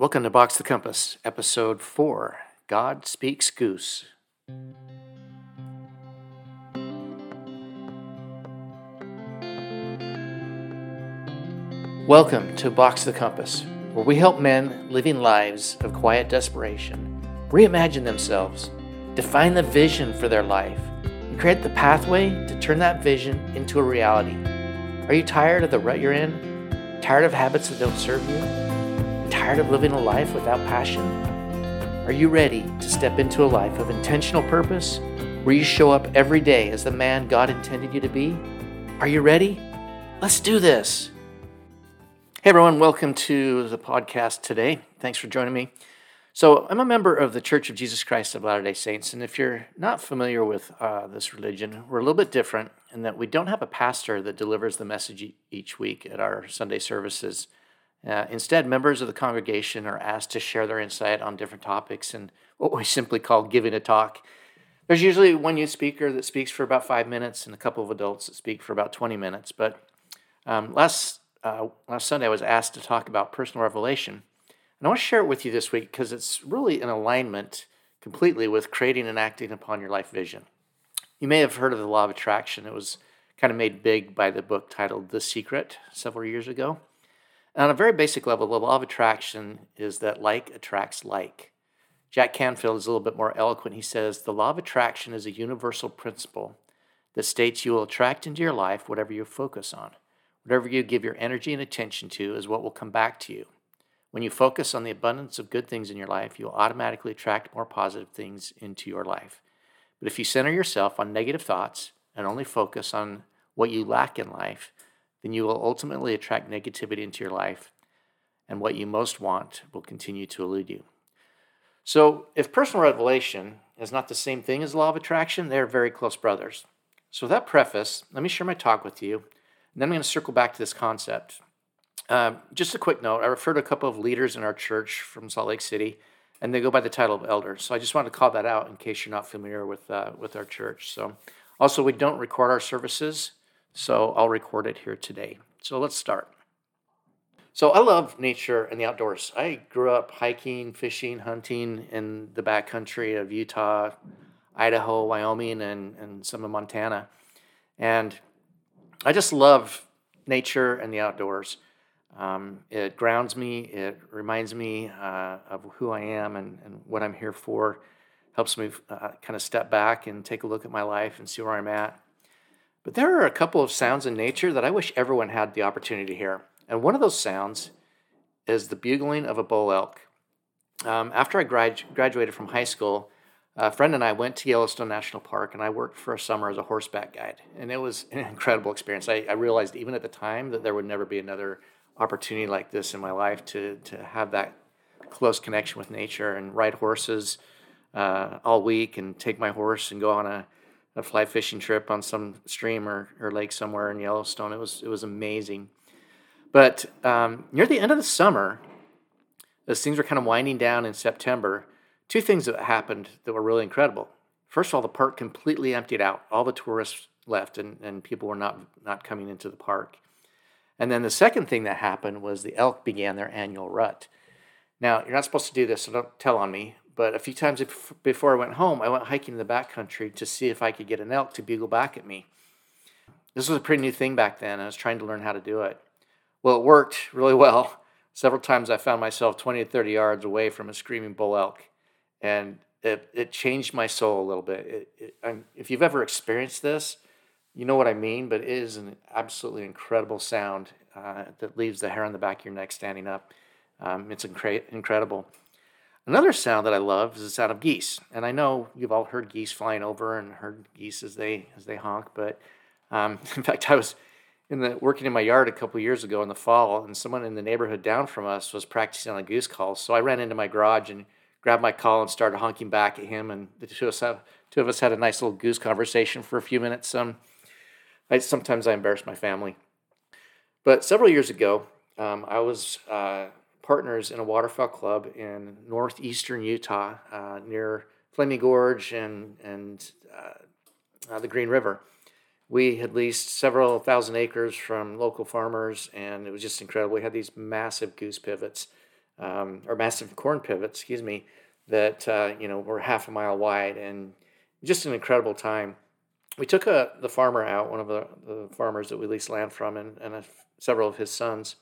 Welcome to Box the Compass, episode 4 God Speaks Goose. Welcome to Box the Compass, where we help men living lives of quiet desperation reimagine themselves, define the vision for their life, and create the pathway to turn that vision into a reality. Are you tired of the rut you're in? Tired of habits that don't serve you? Tired of living a life without passion? Are you ready to step into a life of intentional purpose where you show up every day as the man God intended you to be? Are you ready? Let's do this. Hey everyone, welcome to the podcast today. Thanks for joining me. So, I'm a member of the Church of Jesus Christ of Latter day Saints, and if you're not familiar with uh, this religion, we're a little bit different in that we don't have a pastor that delivers the message each week at our Sunday services. Uh, instead, members of the congregation are asked to share their insight on different topics and what we simply call giving a talk. There's usually one youth speaker that speaks for about five minutes and a couple of adults that speak for about 20 minutes. But um, last, uh, last Sunday, I was asked to talk about personal revelation. And I want to share it with you this week because it's really in alignment completely with creating and acting upon your life vision. You may have heard of the law of attraction. It was kind of made big by the book titled The Secret several years ago. And on a very basic level, the law of attraction is that like attracts like. Jack Canfield is a little bit more eloquent. He says, The law of attraction is a universal principle that states you will attract into your life whatever you focus on. Whatever you give your energy and attention to is what will come back to you. When you focus on the abundance of good things in your life, you'll automatically attract more positive things into your life. But if you center yourself on negative thoughts and only focus on what you lack in life, then you will ultimately attract negativity into your life, and what you most want will continue to elude you. So, if personal revelation is not the same thing as law of attraction, they're very close brothers. So, with that preface, let me share my talk with you, and then I'm going to circle back to this concept. Uh, just a quick note I refer to a couple of leaders in our church from Salt Lake City, and they go by the title of elder. So, I just wanted to call that out in case you're not familiar with, uh, with our church. So, also, we don't record our services, so I'll record it here today. So, let's start. So I love nature and the outdoors. I grew up hiking, fishing, hunting in the backcountry of Utah, Idaho, Wyoming, and, and some of Montana. And I just love nature and the outdoors. Um, it grounds me, it reminds me uh, of who I am and, and what I'm here for, helps me uh, kind of step back and take a look at my life and see where I'm at. But there are a couple of sounds in nature that I wish everyone had the opportunity to hear. And one of those sounds is the bugling of a bull elk. Um, after I grad- graduated from high school, a friend and I went to Yellowstone National Park and I worked for a summer as a horseback guide. And it was an incredible experience. I, I realized even at the time that there would never be another opportunity like this in my life to, to have that close connection with nature and ride horses uh, all week and take my horse and go on a, a fly fishing trip on some stream or, or lake somewhere in Yellowstone. It was, it was amazing. But um, near the end of the summer, as things were kind of winding down in September, two things that happened that were really incredible. First of all, the park completely emptied out. All the tourists left, and, and people were not, not coming into the park. And then the second thing that happened was the elk began their annual rut. Now, you're not supposed to do this, so don't tell on me. But a few times before I went home, I went hiking in the backcountry to see if I could get an elk to bugle back at me. This was a pretty new thing back then. I was trying to learn how to do it. Well, it worked really well. Several times I found myself 20 to 30 yards away from a screaming bull elk, and it, it changed my soul a little bit. It, it, if you've ever experienced this, you know what I mean, but it is an absolutely incredible sound uh, that leaves the hair on the back of your neck standing up. Um, it's incre- incredible. Another sound that I love is the sound of geese, and I know you've all heard geese flying over and heard geese as they as they honk. But um, in fact, I was in the working in my yard a couple years ago in the fall, and someone in the neighborhood down from us was practicing on a goose call. So I ran into my garage and grabbed my call and started honking back at him, and the two of us have, two of us had a nice little goose conversation for a few minutes. Um, I sometimes I embarrass my family, but several years ago, um, I was uh, partners in a waterfowl club in northeastern Utah uh, near Flaming Gorge and and uh, uh the Green River we had leased several thousand acres from local farmers, and it was just incredible. We had these massive goose pivots. um, or massive corn pivots, excuse me, that uh, you know were half a mile wide, and just an incredible time. We took a, the farmer out, one of the, the farmers that we leased land from, and, and a, several of his sons.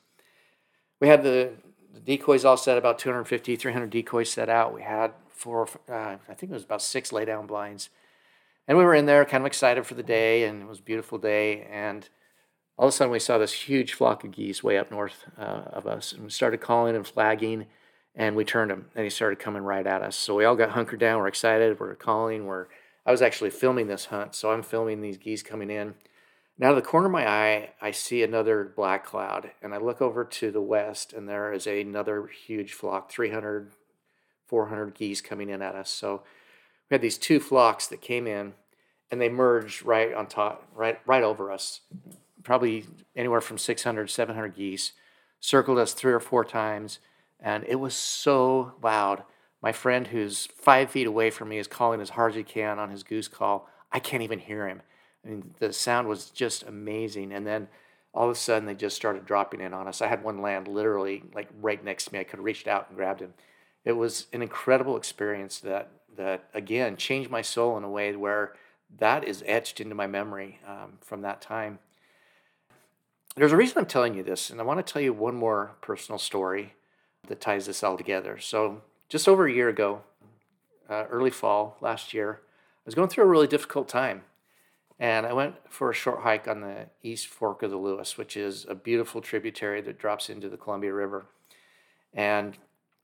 We had the, the, decoys all set, about 250, 300 decoys set out. We had four, uh, I think it was about six lay down blinds. And we were in there kind of excited for the day, and it was a beautiful day. And all of a sudden, we saw this huge flock of geese way up north uh, of us. And we started calling and flagging, and we turned him, and he started coming right at us. So we all got hunkered down. We're excited. We're calling. We're I was actually filming this hunt, so I'm filming these geese coming in. Now, out of the corner of my eye, I see another black cloud, and I look over to the west, and there is another huge flock 300, 400 geese coming in at us. So we had these two flocks that came in, and they merged right on top, right, right over us. Probably anywhere from 600, 700 geese, circled us three or four times, and it was so loud my friend who's five feet away from me is calling as hard as he can on his goose call. I can't even hear him. I mean, the sound was just amazing. And then all of a sudden, they just started dropping in on us. I had one land literally like right next to me. I could have reached out and grabbed him. It was an incredible experience that that again changed my soul in a way where that is etched into my memory um, from that time. There's a reason I'm telling you this, and I want to tell you one more personal story that ties this all together. So just over a year ago, uh, early fall last year, I was going through a really difficult time. And I went for a short hike on the east fork of the Lewis, which is a beautiful tributary that drops into the Columbia River. And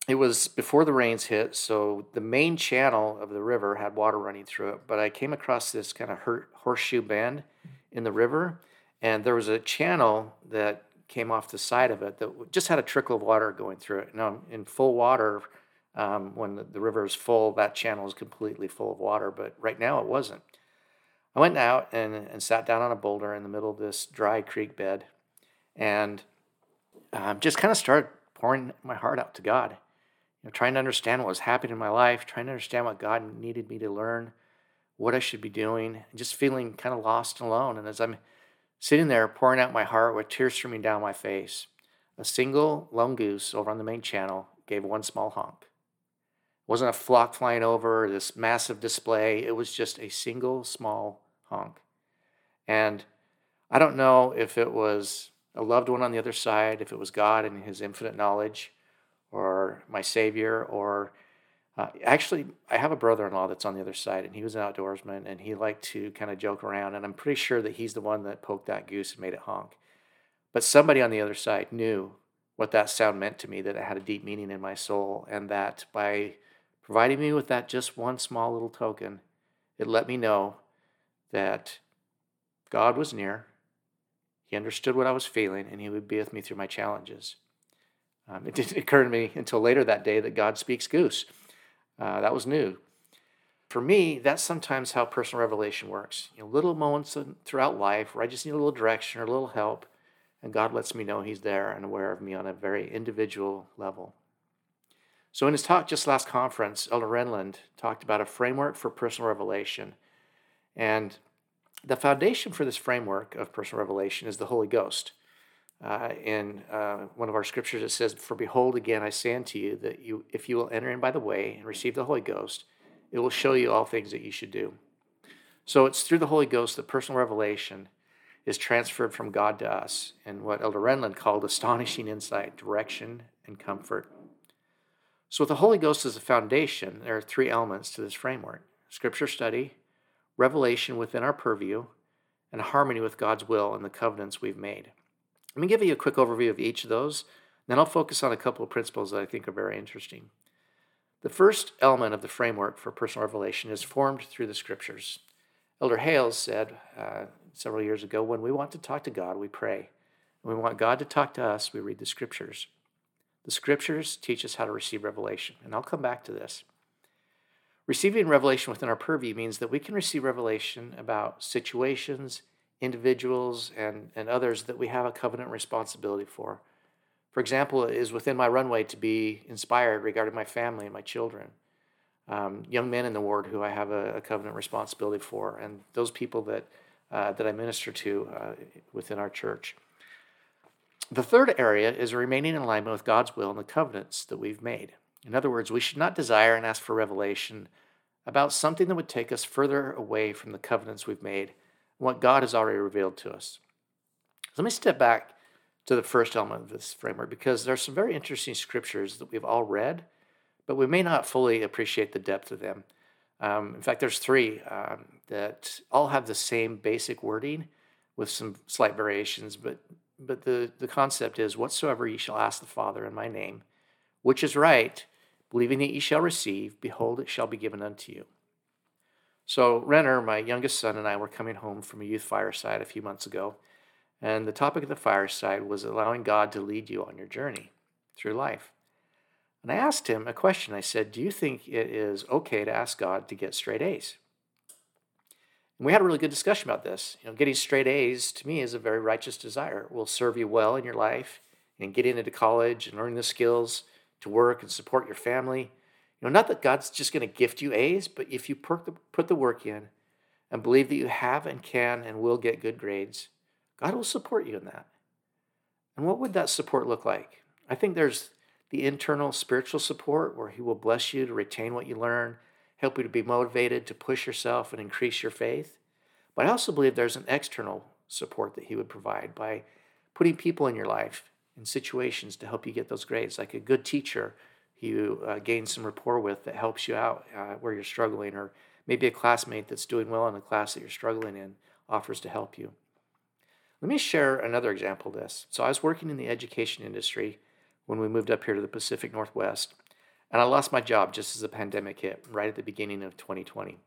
it was before the rains hit, so the main channel of the river had water running through it. But I came across this kind of horseshoe bend in the river, and there was a channel that came off the side of it that just had a trickle of water going through it. Now, in full water, um, when the, the river is full, that channel is completely full of water, but right now it wasn't. I went out and, and sat down on a boulder in the middle of this dry creek bed and um, just kind of started pouring my heart out to God. You know, trying to understand what was happening in my life, trying to understand what God needed me to learn, what I should be doing, and just feeling kind of lost and alone. And as I'm sitting there pouring out my heart with tears streaming down my face, a single lone goose over on the main channel gave one small honk wasn't a flock flying over this massive display. It was just a single small honk. And I don't know if it was a loved one on the other side, if it was God and His infinite knowledge, or my Savior, or uh, actually, I have a brother in law that's on the other side, and he was an outdoorsman, and he liked to kind of joke around. And I'm pretty sure that he's the one that poked that goose and made it honk. But somebody on the other side knew what that sound meant to me, that it had a deep meaning in my soul, and that by providing me with that just one small little token, it let me know that God was near. He understood what I was feeling, and He would be with me through my challenges. Um, it didn't occur to me until later that day that God speaks goose. Uh, that was new. For me, that's sometimes how personal revelation works. You know, little moments throughout life where I just need a little direction or a little help, and God lets me know He's there and aware of me on a very individual level. So, in his talk just last conference, Elder Renlund talked about a framework for personal revelation. And the foundation for this framework of personal revelation is the Holy Ghost. Uh, in uh, one of our scriptures, it says, For behold, again, I say unto you that you, if you will enter in by the way and receive the Holy Ghost, it will show you all things that you should do. So, it's through the Holy Ghost that personal revelation is transferred from God to us in what Elder Renlund called astonishing insight, direction, and comfort. So, with the Holy Ghost as a foundation, there are three elements to this framework scripture study, revelation within our purview, and harmony with God's will and the covenants we've made. Let me give you a quick overview of each of those, then I'll focus on a couple of principles that I think are very interesting. The first element of the framework for personal revelation is formed through the scriptures. Elder Hales said uh, several years ago when we want to talk to God, we pray. When we want God to talk to us, we read the scriptures. The scriptures teach us how to receive revelation, and I'll come back to this. Receiving revelation within our purview means that we can receive revelation about situations, individuals, and, and others that we have a covenant responsibility for. For example, it is within my runway to be inspired regarding my family and my children, um, young men in the ward who I have a, a, covenant responsibility for, and those people that, uh, that I minister to uh, within our church. The third area is remaining in alignment with God's will and the covenants that we've made. In other words, we should not desire and ask for revelation about something that would take us further away from the covenants we've made and what God has already revealed to us. Let me step back to the first element of this framework because there are some very interesting scriptures that we've all read, but we may not fully appreciate the depth of them. Um, in fact, there's three um, that all have the same basic wording with some slight variations, but but the, the concept is whatsoever ye shall ask the Father in my name, which is right, believing that ye shall receive, behold, it shall be given unto you. So Renner, my youngest son, and I were coming home from a youth fireside a few months ago, and the topic of the fireside was allowing God to lead you on your journey through life. And I asked him a question. I said, Do you think it is okay to ask God to get straight A's? And we had a really good discussion about this. You know, getting straight A's to me is a very righteous desire. It will serve you well in your life and getting into college and learning the skills to work and support your family. You know, not that God's just going to gift you A's, but if you the, put the work in and believe that you have and can and will get good grades, God will support you in that. And what would that support look like? I think there's the internal spiritual support where He will bless you to retain what you learn, help you to be motivated to push yourself and increase your faith. But I also believe there's an external support that He would provide by putting people in your life in situations to help you get those grades, like a good teacher you uh, gain some rapport with that helps you out uh, where you're struggling, or maybe a classmate that's doing well in the class that you're struggling in offers to help you. Let me share another example of this. So I was working in the education industry when we moved up here to the Pacific Northwest, and I lost my job just as the pandemic hit, right at the beginning of 2020.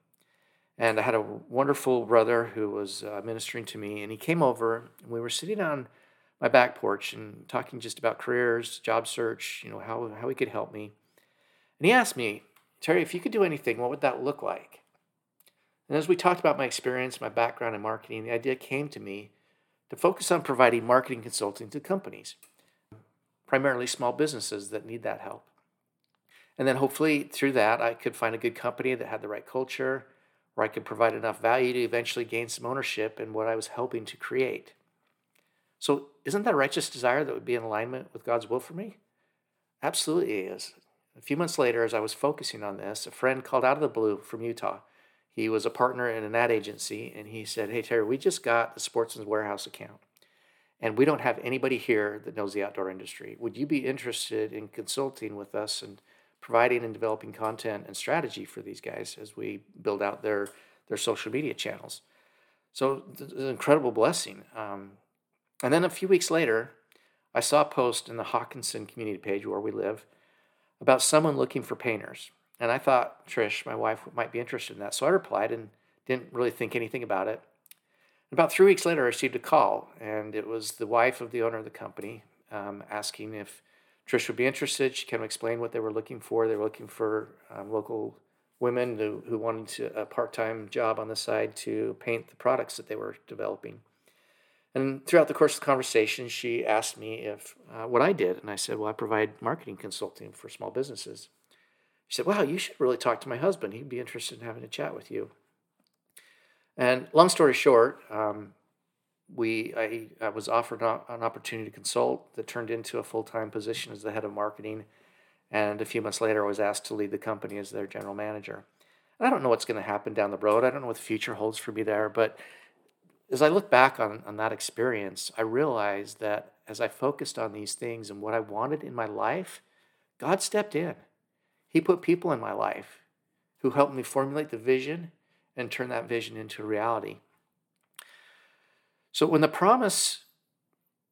And I had a wonderful brother who was uh, ministering to me, and he came over, and we were sitting on my back porch and talking just about careers, job search, you know, how, how he could help me. And he asked me, Terry, if you could do anything, what would that look like? And as we talked about my experience, my background in marketing, the idea came to me to focus on providing marketing consulting to companies, primarily small businesses that need that help. And then hopefully through that, I could find a good company that had the right culture, where I could provide enough value to eventually gain some ownership in what I was helping to create. So, isn't that righteous desire that would be in alignment with God's will for me? Absolutely is. A few months later, as I was focusing on this, a friend called out of the blue from Utah he was a partner in an ad agency, and he said, Hey, Terry, we just got the Sportsman's Warehouse account, and we don't have anybody here that knows the outdoor industry. Would you be interested in consulting with us and providing and developing content and strategy for these guys as we build out their, their social media channels? So it's an incredible blessing. Um, and then a few weeks later, I saw a post in the Hockinson community page where we live about someone looking for painters. And I thought Trish, my wife, might be interested in that. So I replied and didn't really think anything about it. About three weeks later, I received a call, and it was the wife of the owner of the company um, asking if Trish would be interested. She kind of explained what they were looking for. They were looking for um, local women who, who wanted to, a part time job on the side to paint the products that they were developing. And throughout the course of the conversation, she asked me if uh, what I did, and I said, "Well, I provide marketing consulting for small businesses." She said, Wow, you should really talk to my husband. He'd be interested in having a chat with you. And long story short, um, we I, I, was offered an opportunity to consult that turned into a full time position as the head of marketing. And a few months later, I was asked to lead the company as their general manager. And I don't know what's going to happen down the road. I don't know what the future holds for me there. But as I look back on, on that experience, I realized that as I focused on these things and what I wanted in my life, God stepped in. He put people in my life who helped me formulate the vision and turn that vision into reality. So, when the promise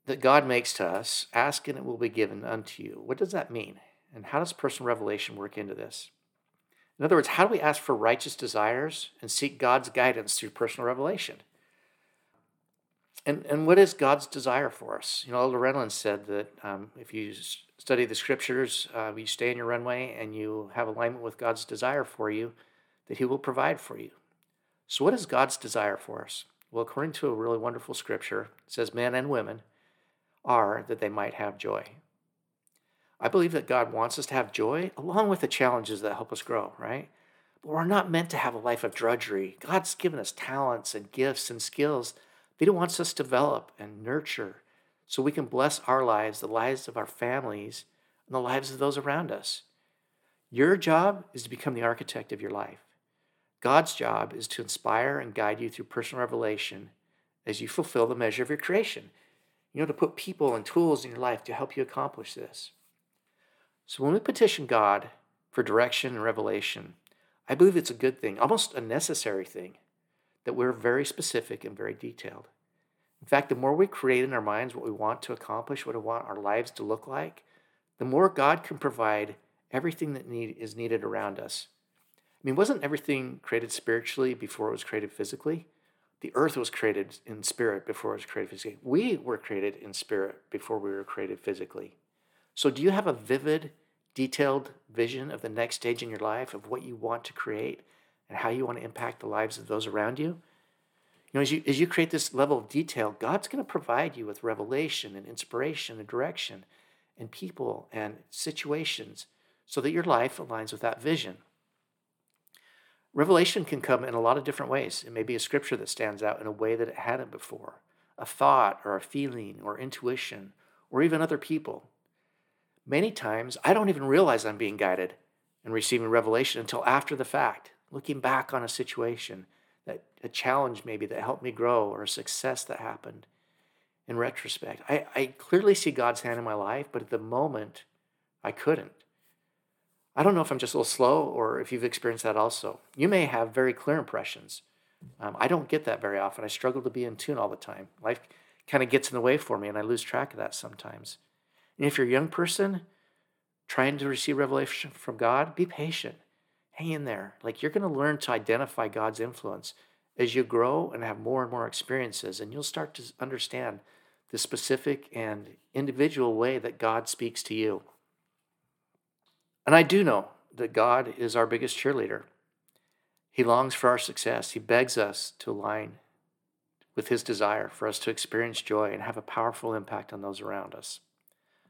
that God makes to us, ask and it will be given unto you, what does that mean? And how does personal revelation work into this? In other words, how do we ask for righteous desires and seek God's guidance through personal revelation? And, and what is God's desire for us? You know, Elder Renlund said that um, if you study the scriptures, uh, you stay in your runway and you have alignment with God's desire for you, that He will provide for you. So, what is God's desire for us? Well, according to a really wonderful scripture, it says men and women are that they might have joy. I believe that God wants us to have joy along with the challenges that help us grow, right? But we're not meant to have a life of drudgery. God's given us talents and gifts and skills He wants us to develop and nurture so we can bless our lives, the lives of our families, and the lives of those around us. Your job is to become the architect of your life. God's job is to inspire and guide you through personal revelation as you fulfill the measure of your creation. You know, to put people and tools in your life to help you accomplish this. So when we petition God for direction and revelation, I believe it's a good thing, almost a necessary thing, that we're very specific and very detailed. In fact, the more we create in our minds what we want to accomplish, what we want our lives to look like, the more God can provide everything that need, is needed around us. I mean, wasn't everything created spiritually before it was created physically? The earth was created in spirit before it was created physically. We were created in spirit before we were created physically. So, do you have a vivid, detailed vision of the next stage in your life of what you want to create and how you want to impact the lives of those around you? You know, as you, as you create this level of detail, God's going to provide you with revelation and inspiration and direction and people and situations so that your life aligns with that vision. Revelation can come in a lot of different ways. It may be a scripture that stands out in a way that it hadn't before, a thought or a feeling or intuition, or even other people. Many times, I don't even realize I'm being guided and receiving revelation until after the fact, looking back on a situation, that a challenge maybe that helped me grow, or a success that happened in retrospect. I, I clearly see God's hand in my life, but at the moment, I couldn't. I don't know if I'm just a little slow or if you've experienced that also. You may have very clear impressions. Um, I don't get that very often. I struggle to be in tune all the time. Life kind of gets in the way for me, and I lose track of that sometimes. And if you're a young person trying to receive revelation from God, be patient. Hang in there. Like you're going to learn to identify God's influence as you grow and have more and more experiences, and you'll start to understand the specific and individual way that God speaks to you. And I do know that God is our biggest cheerleader. He longs for our success. He begs us to align with His desire for us to experience joy and have a powerful impact on those around us.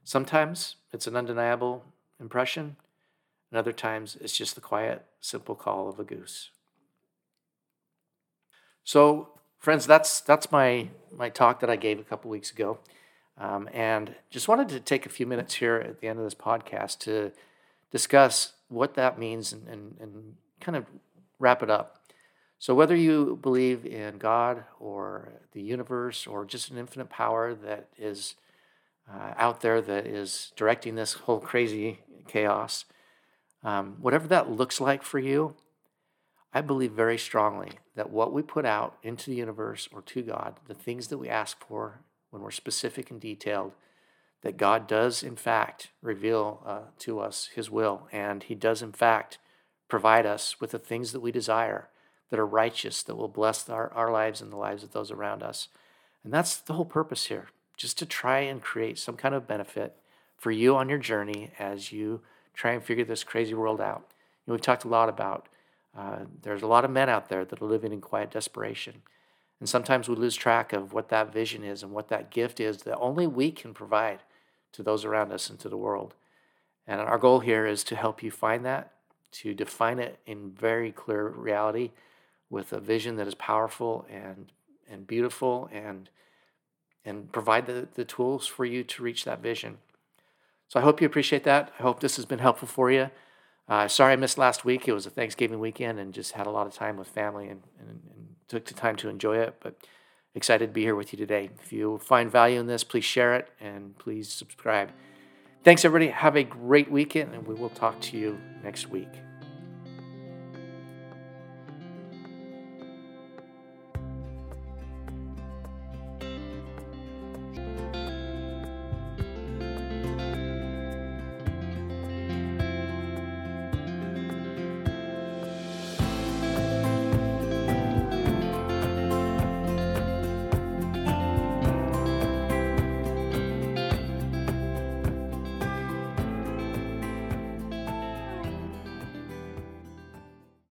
Sometimes it's an undeniable impression, and other times it's just the quiet, simple call of a goose. So, friends, that's that's my my talk that I gave a couple weeks ago, um, and just wanted to take a few minutes here at the end of this podcast to discuss what that means and, and, and kind of wrap it up. So, whether you believe in God or the universe or just an infinite power that is uh, out there that is directing this whole crazy chaos, um, whatever that looks like for you, I believe very strongly that what we put out into the universe or to God, the things that we ask for when we're specific and detailed, that God does in fact reveal uh, to us His will, and He does in fact provide us with the things that we desire that are righteous, that will bless our, our lives and the lives of those around us. And that's the whole purpose here, just to try and create some kind of benefit for you on your journey as you try and figure this crazy world out. We've talked a lot about uh, there's a lot of men out there that are living in quiet desperation. And sometimes we lose track of what that vision is and what that gift is that only we can provide to those around us and to the world. And our goal here is to help you find that, to define it in very clear reality with a vision that is powerful and, and beautiful and, and provide the, the tools for you to reach that vision. So I hope you appreciate that. I hope this has been helpful for you. Uh, sorry I missed last week. It was a Thanksgiving weekend and just had a lot of time with family and, and, and took the time to enjoy it. But excited to be here with you today. If you find value in this, please share it and please subscribe. Thanks, everybody. Have a great weekend, and we will talk to you next week.